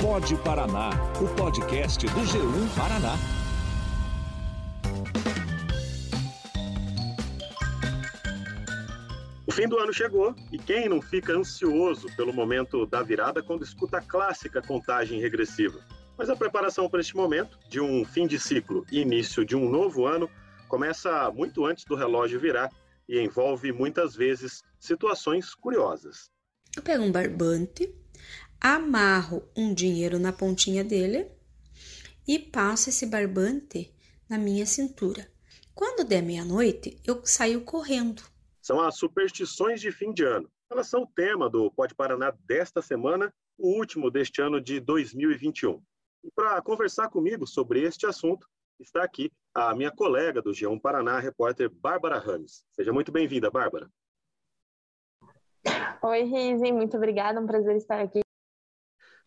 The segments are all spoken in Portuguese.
Pode Paraná, o podcast do G1 Paraná. O fim do ano chegou e quem não fica ansioso pelo momento da virada quando escuta a clássica contagem regressiva? Mas a preparação para este momento, de um fim de ciclo e início de um novo ano, começa muito antes do relógio virar e envolve muitas vezes situações curiosas. Eu pego um barbante, amarro um dinheiro na pontinha dele e passo esse barbante na minha cintura. Quando der meia-noite, eu saio correndo. São as superstições de fim de ano. Elas são o tema do Pode Paraná desta semana, o último deste ano de 2021. E para conversar comigo sobre este assunto, está aqui a minha colega do G1 Paraná, repórter Bárbara Rames. Seja muito bem-vinda, Bárbara. Oi, Rizi, muito obrigada, é um prazer estar aqui.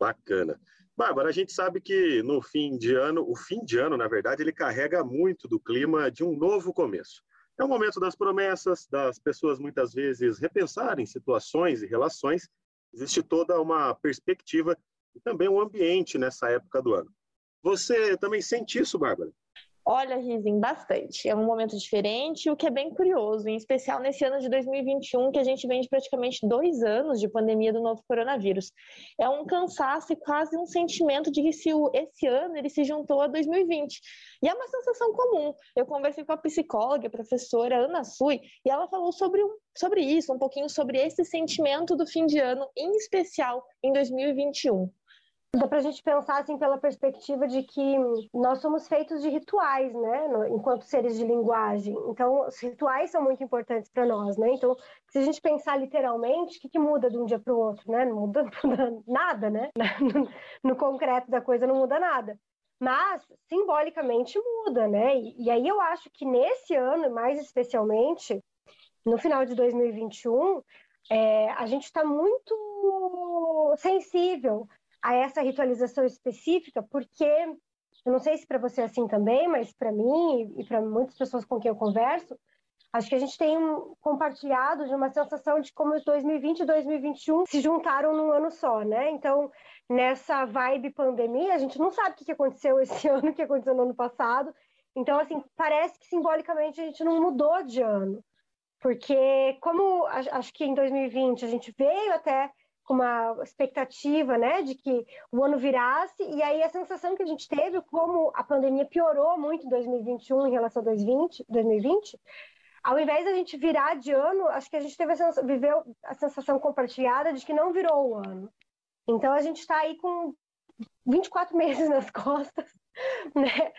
Bacana. Bárbara, a gente sabe que no fim de ano, o fim de ano, na verdade, ele carrega muito do clima de um novo começo. É o momento das promessas, das pessoas muitas vezes repensarem situações e relações. Existe toda uma perspectiva e também um ambiente nessa época do ano. Você também sente isso, Bárbara? Olha, Rizin, bastante. É um momento diferente, o que é bem curioso, em especial nesse ano de 2021, que a gente vem de praticamente dois anos de pandemia do novo coronavírus. É um cansaço e quase um sentimento de que se esse ano ele se juntou a 2020. E é uma sensação comum. Eu conversei com a psicóloga, a professora Ana Sui, e ela falou sobre, um, sobre isso, um pouquinho sobre esse sentimento do fim de ano, em especial em 2021. Dá para a gente pensar assim pela perspectiva de que nós somos feitos de rituais, né, enquanto seres de linguagem. Então, os rituais são muito importantes para nós, né? Então, se a gente pensar literalmente, o que, que muda de um dia para o outro, né? Não muda, nada, né? No, concreto da coisa não muda nada. Mas simbolicamente muda, né? E, e aí eu acho que nesse ano, mais especialmente, no final de 2021, é, a gente está muito sensível a essa ritualização específica, porque eu não sei se para você é assim também, mas para mim e para muitas pessoas com quem eu converso, acho que a gente tem compartilhado de uma sensação de como os 2020 e 2021 se juntaram num ano só, né? Então, nessa vibe pandemia, a gente não sabe o que aconteceu esse ano, o que aconteceu no ano passado. Então, assim, parece que simbolicamente a gente não mudou de ano. Porque, como acho que em 2020 a gente veio até com uma expectativa, né, de que o ano virasse, e aí a sensação que a gente teve, como a pandemia piorou muito em 2021 em relação a 2020, 2020 ao invés da gente virar de ano, acho que a gente teve a sensação, viveu a sensação compartilhada de que não virou o ano. Então a gente está aí com 24 meses nas costas, né?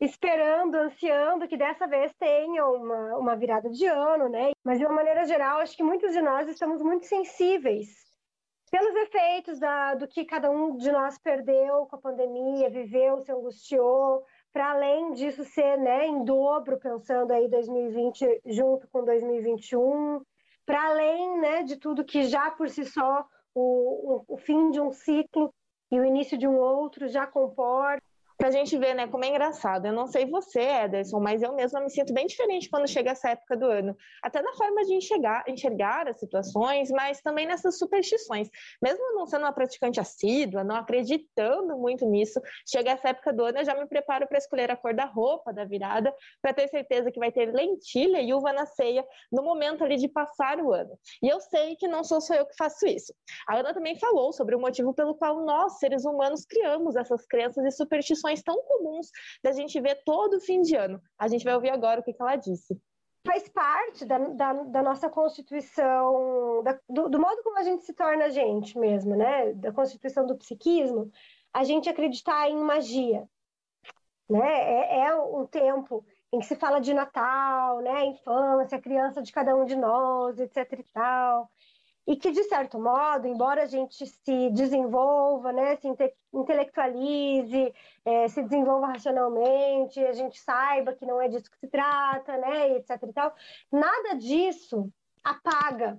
Esperando, ansiando que dessa vez tenha uma, uma virada de ano, né? Mas de uma maneira geral, acho que muitos de nós estamos muito sensíveis pelos efeitos da, do que cada um de nós perdeu com a pandemia, viveu, se angustiou, para além disso ser né, em dobro, pensando aí 2020 junto com 2021, para além né, de tudo que já por si só o, o, o fim de um ciclo e o início de um outro já comporta pra gente ver, né, como é engraçado. Eu não sei você, Ederson, mas eu mesma me sinto bem diferente quando chega essa época do ano. Até na forma de enxergar, enxergar as situações, mas também nessas superstições. Mesmo não sendo uma praticante assídua, não acreditando muito nisso, chega essa época do ano, eu já me preparo para escolher a cor da roupa da virada, para ter certeza que vai ter lentilha e uva na ceia no momento ali de passar o ano. E eu sei que não sou só eu que faço isso. A Ana também falou sobre o motivo pelo qual nós, seres humanos, criamos essas crenças e superstições tão comuns da gente ver todo fim de ano. A gente vai ouvir agora o que, que ela disse faz parte da, da, da nossa constituição, da, do, do, modo como a gente se torna gente mesmo, né? Da constituição do psiquismo, a gente acreditar em magia, né? É, é um tempo em que se fala de Natal, né? Infância, criança de cada um de nós, etc e tal e que, de certo modo, embora a gente se desenvolva, né, se inte intelectualize, é, se desenvolva racionalmente, a gente saiba que não é disso que se trata, né, etc e tal, nada disso apaga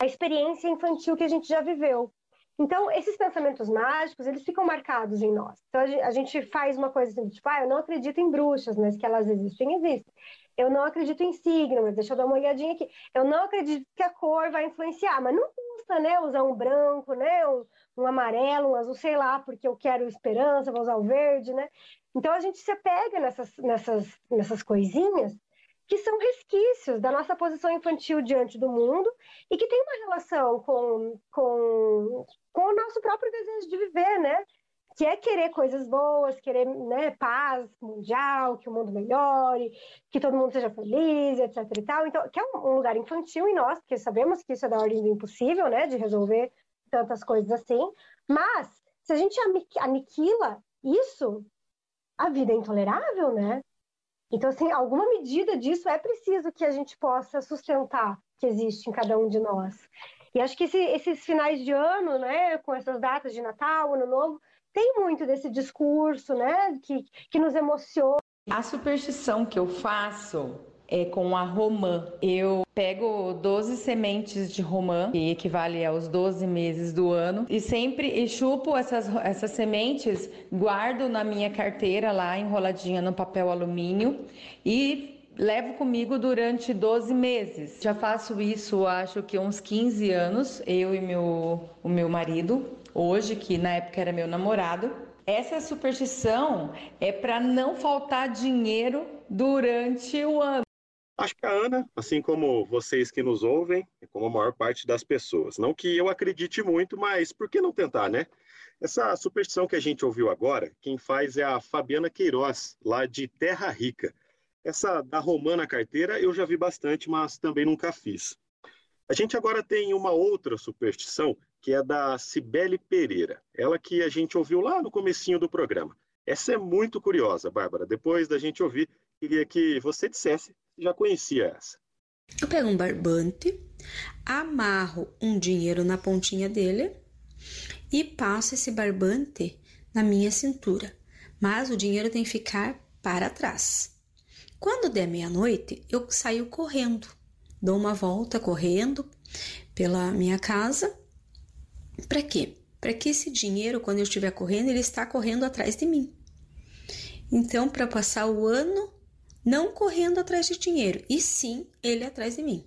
a experiência infantil que a gente já viveu. Então, esses pensamentos mágicos, eles ficam marcados em nós. Então, a gente faz uma coisa assim, tipo, ah, eu não acredito em bruxas, mas que elas existem, existem. Eu não acredito em signo, mas deixa eu dar uma olhadinha aqui. Eu não acredito que a cor vai influenciar, mas não custa, né, usar um branco, né, um, um amarelo, um azul, sei lá, porque eu quero esperança, vou usar o verde, né? Então a gente se apega nessas, nessas, nessas coisinhas que são resquícios da nossa posição infantil diante do mundo e que tem uma relação com, com, com o nosso próprio desejo de viver, né? Que é querer coisas boas, querer né, paz mundial, que o mundo melhore, que todo mundo seja feliz, etc. e tal. Então, que é um lugar infantil em nós, porque sabemos que isso é da ordem do impossível, né? De resolver tantas coisas assim. Mas, se a gente aniquila isso, a vida é intolerável, né? Então, assim, alguma medida disso é preciso que a gente possa sustentar que existe em cada um de nós. E acho que esse, esses finais de ano, né, com essas datas de Natal, Ano Novo, tem muito desse discurso, né, que, que nos emociona. A superstição que eu faço é com a romã. Eu pego 12 sementes de romã, que equivale aos 12 meses do ano, e sempre chupo essas, essas sementes, guardo na minha carteira lá enroladinha no papel alumínio e levo comigo durante 12 meses. Já faço isso, acho que uns 15 anos, eu e meu, o meu marido, hoje, que na época era meu namorado. Essa superstição é para não faltar dinheiro durante o ano. Acho que a Ana, assim como vocês que nos ouvem, é como a maior parte das pessoas. Não que eu acredite muito, mas por que não tentar, né? Essa superstição que a gente ouviu agora, quem faz é a Fabiana Queiroz, lá de Terra Rica. Essa da romana carteira eu já vi bastante, mas também nunca fiz. A gente agora tem uma outra superstição, que é da Cibele Pereira. Ela que a gente ouviu lá no comecinho do programa. Essa é muito curiosa, Bárbara. Depois da gente ouvir, queria que você dissesse já conhecia essa. Eu pego um barbante, amarro um dinheiro na pontinha dele e passo esse barbante na minha cintura, mas o dinheiro tem que ficar para trás. Quando der meia-noite, eu saio correndo, dou uma volta correndo pela minha casa. Para quê? Para que esse dinheiro, quando eu estiver correndo, ele está correndo atrás de mim. Então, para passar o ano não correndo atrás de dinheiro, e sim ele atrás de mim.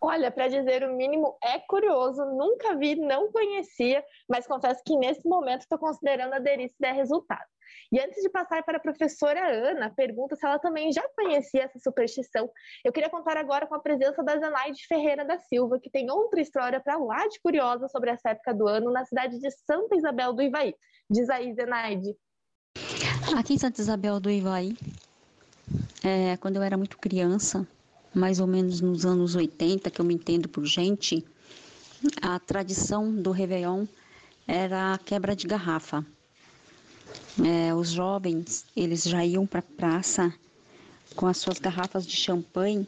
Olha, para dizer o mínimo, é curioso, nunca vi, não conhecia, mas confesso que nesse momento estou considerando aderir se der resultado. E antes de passar para a professora Ana, pergunta se ela também já conhecia essa superstição. Eu queria contar agora com a presença da Zenaide Ferreira da Silva, que tem outra história para lá de curiosa sobre essa época do ano na cidade de Santa Isabel do Ivaí. Diz aí, Zenaide. Aqui em Santa Isabel do Ivaí, é, quando eu era muito criança, mais ou menos nos anos 80, que eu me entendo por gente, a tradição do Réveillon era a quebra de garrafa. É, os jovens, eles já iam para a praça com as suas garrafas de champanhe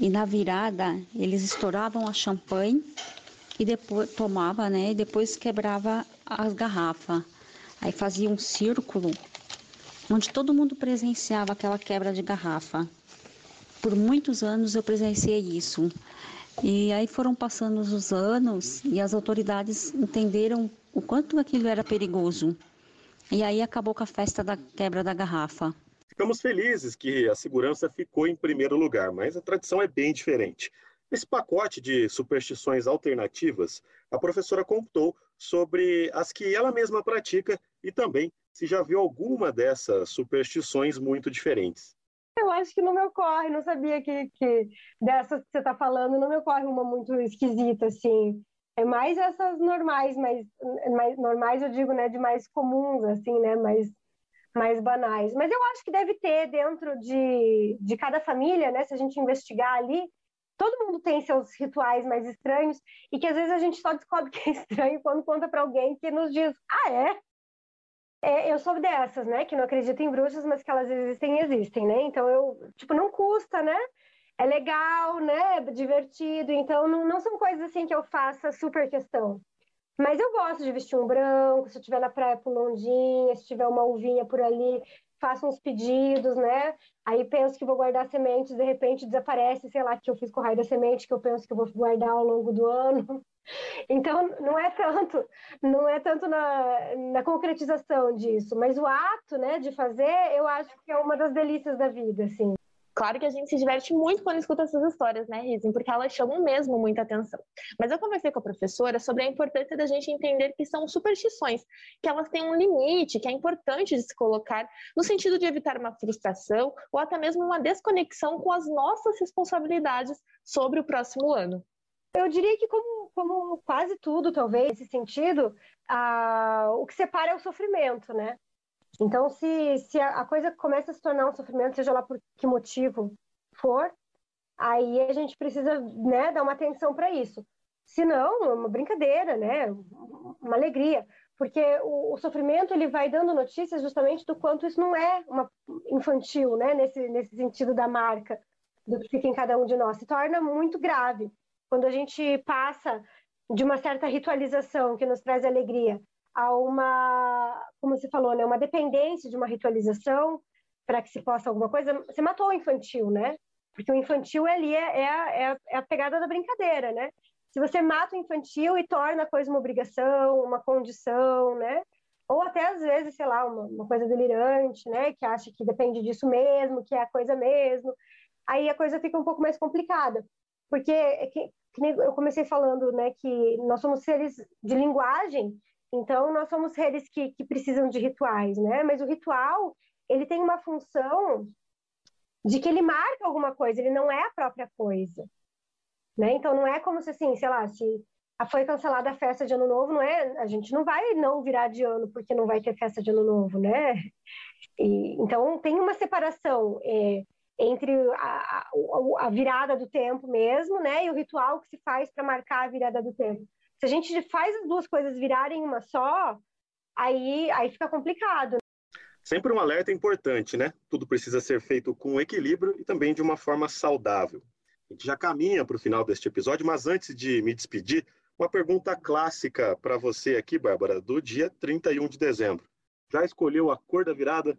e na virada eles estouravam a champanhe e depois tomava, né? E depois quebrava as garrafas. Aí fazia um círculo onde todo mundo presenciava aquela quebra de garrafa. Por muitos anos eu presenciei isso. E aí foram passando os anos e as autoridades entenderam o quanto aquilo era perigoso. E aí acabou com a festa da quebra da garrafa. Ficamos felizes que a segurança ficou em primeiro lugar, mas a tradição é bem diferente. Nesse pacote de superstições alternativas, a professora contou sobre as que ela mesma pratica e também se já viu alguma dessas superstições muito diferentes. Eu acho que não me ocorre, não sabia que, que dessas que você está falando, não me ocorre uma muito esquisita, assim. É mais essas normais, mas mais normais eu digo, né, de mais comuns, assim, né, mais, mais banais. Mas eu acho que deve ter dentro de, de cada família, né, se a gente investigar ali, todo mundo tem seus rituais mais estranhos e que às vezes a gente só descobre que é estranho quando conta para alguém que nos diz, ah, é? É, eu sou dessas, né, que não acredito em bruxas, mas que elas existem, existem, né? Então eu, tipo, não custa, né? É legal, né? Divertido. Então não, não são coisas assim que eu faça super questão. Mas eu gosto de vestir um branco, se eu estiver na praia com ondinha, se tiver uma uvinha por ali, faço uns pedidos, né? Aí penso que vou guardar sementes, de repente desaparece, sei lá, que eu fiz com o raio da semente, que eu penso que vou guardar ao longo do ano. Então, não é tanto, não é tanto na, na concretização disso, mas o ato, né, de fazer, eu acho que é uma das delícias da vida, assim. Claro que a gente se diverte muito quando escuta essas histórias, né, Rizem? Porque elas chamam mesmo muita atenção. Mas eu conversei com a professora sobre a importância da gente entender que são superstições, que elas têm um limite, que é importante de se colocar no sentido de evitar uma frustração ou até mesmo uma desconexão com as nossas responsabilidades sobre o próximo ano. Eu diria que, como, como quase tudo, talvez, nesse sentido, o que separa é o sofrimento, né? Então, se, se a coisa começa a se tornar um sofrimento, seja lá por que motivo for, aí a gente precisa né, dar uma atenção para isso. Se não, é uma brincadeira, né? Uma alegria. Porque o, o, sofrimento ele vai dando notícias justamente do quanto isso não é uma infantil, né? Nesse, nesse sentido da marca, do que fica em cada um de nós. Se torna muito grave. Quando a gente passa de uma certa ritualização que nos traz alegria a uma, como você falou, né, uma dependência de uma ritualização para que se possa alguma coisa. Você matou o infantil, né? Porque o infantil ali é, é, a, é, a, é a pegada da brincadeira, né? Se você mata o infantil e torna a coisa uma obrigação, uma condição, né? Ou até às vezes, sei lá, uma, uma coisa delirante, né? Que acha que depende disso mesmo, que é a coisa mesmo. Aí a coisa fica um pouco mais complicada. Porque é eu comecei falando, né, que nós somos seres de linguagem então, nós somos seres que, que precisam de rituais, né? Mas o ritual, ele tem uma função de que ele marca alguma coisa, ele não é a própria coisa, né? Então, não é como se, assim, sei lá, se foi cancelada a festa de Ano Novo, não é? A gente não vai não virar de ano porque não vai ter festa de Ano Novo, né? E, então, tem uma separação é, entre a, a, a virada do tempo mesmo, né? E o ritual que se faz para marcar a virada do tempo. Se a gente faz as duas coisas virarem uma só, aí, aí fica complicado. Sempre um alerta importante, né? Tudo precisa ser feito com equilíbrio e também de uma forma saudável. A gente já caminha para o final deste episódio, mas antes de me despedir, uma pergunta clássica para você aqui, Bárbara, do dia 31 de dezembro. Já escolheu a cor da virada?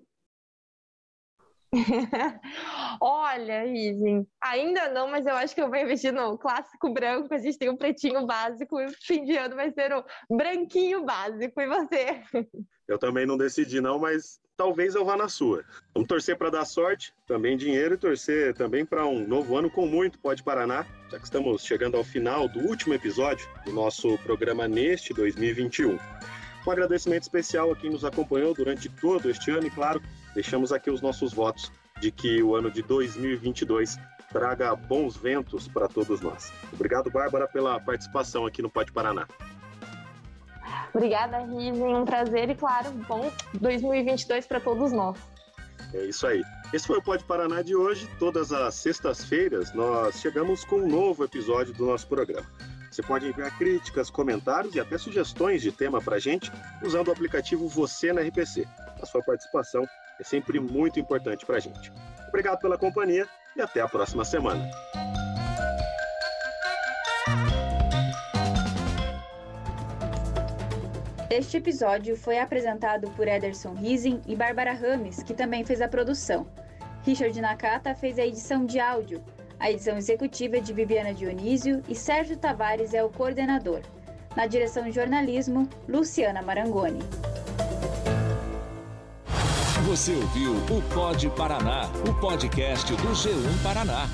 Olha, Iven, ainda não, mas eu acho que eu vou investir no clássico branco. A gente tem o pretinho básico e o fim de ano vai ser o branquinho básico. E você? Eu também não decidi, não, mas talvez eu vá na sua. Vamos torcer para dar sorte, também dinheiro e torcer também para um novo ano com muito Pode Paraná, já que estamos chegando ao final do último episódio do nosso programa neste 2021. Um agradecimento especial a quem nos acompanhou durante todo este ano e, claro, deixamos aqui os nossos votos de que o ano de 2022 traga bons ventos para todos nós. Obrigado, Bárbara, pela participação aqui no Pode Paraná. Obrigada, Riven. Um prazer e, claro, bom 2022 para todos nós. É isso aí. Esse foi o Pode Paraná de hoje. Todas as sextas-feiras nós chegamos com um novo episódio do nosso programa. Você pode enviar críticas, comentários e até sugestões de tema para a gente usando o aplicativo Você na RPC. A sua participação é sempre muito importante para a gente. Obrigado pela companhia e até a próxima semana. Este episódio foi apresentado por Ederson Rising e Bárbara Rames, que também fez a produção. Richard Nakata fez a edição de áudio a edição executiva é de Viviana Dionísio e Sérgio Tavares é o coordenador. Na direção de jornalismo, Luciana Marangoni. Você ouviu o Pod Paraná, o podcast do G1 Paraná.